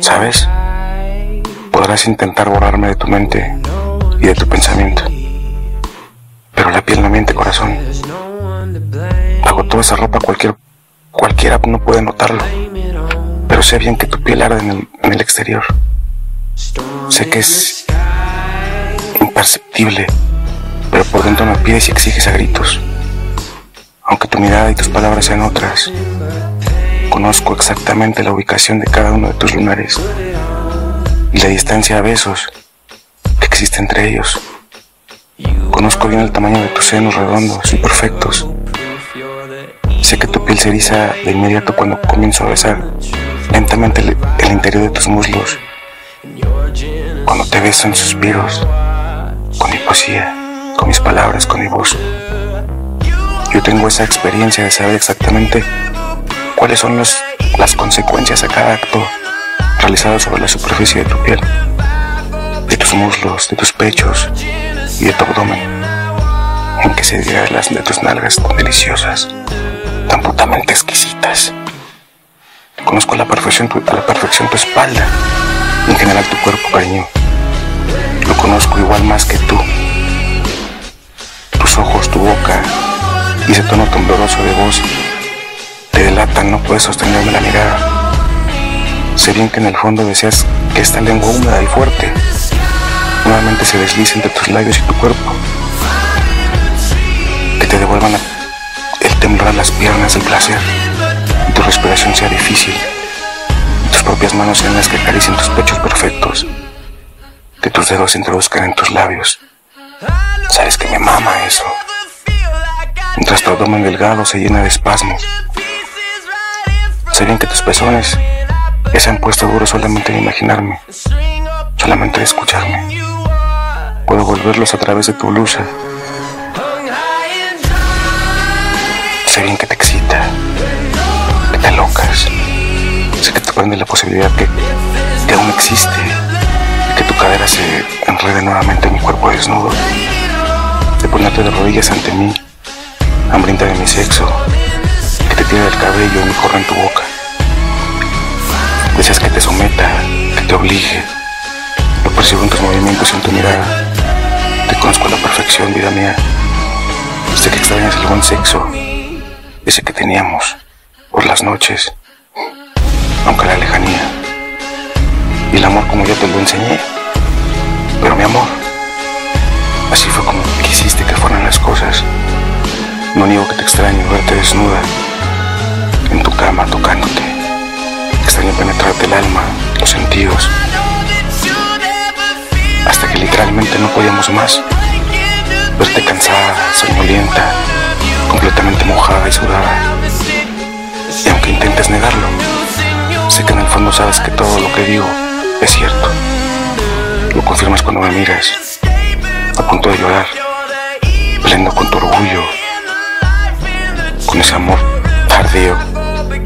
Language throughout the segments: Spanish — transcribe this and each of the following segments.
¿Sabes? Podrás intentar borrarme de tu mente y de tu pensamiento. Pero la piel no miente, corazón. Bajo toda esa ropa cualquier, cualquiera no puede notarlo. Pero sé bien que tu piel arde en el, en el exterior. Sé que es imperceptible, pero por dentro me pides y exiges a gritos. Aunque tu mirada y tus palabras sean otras, conozco exactamente la ubicación de cada uno de tus lunares y la distancia a besos que existe entre ellos. Conozco bien el tamaño de tus senos redondos y perfectos. Sé que tu piel se eriza de inmediato cuando comienzo a besar lentamente el, el interior de tus muslos. Cuando te beso en suspiros, con mi poesía, con mis palabras, con mi voz. Yo tengo esa experiencia de saber exactamente cuáles son las consecuencias a cada acto realizado sobre la superficie de tu piel, de tus muslos, de tus pechos y de tu abdomen, en que se dirá las de tus nalgas tan deliciosas, tan putamente exquisitas. Conozco a la perfección tu, a la perfección tu espalda, en general tu cuerpo, cariño. Lo conozco igual más que tú. Tus ojos, tu boca, y ese tono tembloroso de voz no puedes sostenerme la mirada. Sé bien que en el fondo deseas que esta lengua húmeda y fuerte nuevamente se deslice entre tus labios y tu cuerpo. Que te devuelvan el temblar las piernas del placer y tu respiración sea difícil. Tus propias manos sean las que acaricien tus pechos perfectos. Que tus dedos se introduzcan en tus labios. Sabes que me mama eso mientras tu abdomen delgado se llena de espasmos. Bien que tus pezones ya se han puesto duros solamente en imaginarme, solamente en escucharme. Puedo volverlos a través de tu blusa. Sé bien que te excita, que te locas. Sé que te prende la posibilidad que, que aún existe y que tu cadera se enrede nuevamente en mi cuerpo desnudo. De ponerte de rodillas ante mí hambrienta de mi sexo, que te tire el cabello y me corra en tu boca. Deseas que te someta, que te obligue. Lo percibo en tus movimientos y en tu mirada. Te conozco a la perfección, vida mía. Sé que extrañas el buen sexo, ese que teníamos por las noches, aunque la lejanía. Y el amor como yo te lo enseñé. Pero mi amor, así fue como quisiste que fueran las cosas. No niego que te extraño verte desnuda en tu cama tocándote. Extraño penetrarte el alma, los sentidos. Hasta que literalmente no podíamos más. Verte cansada, somnolienta, completamente mojada y sudada. Y aunque intentes negarlo, sé que en el fondo sabes que todo lo que digo es cierto. Lo confirmas cuando me miras, a punto de llorar, pleno con tu orgullo con ese amor tardío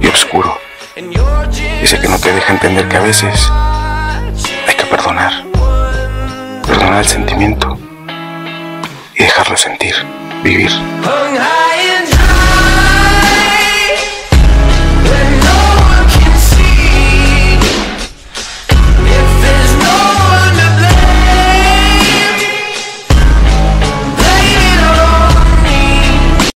y oscuro. Dice que no te deja entender que a veces hay que perdonar, perdonar el sentimiento y dejarlo sentir, vivir.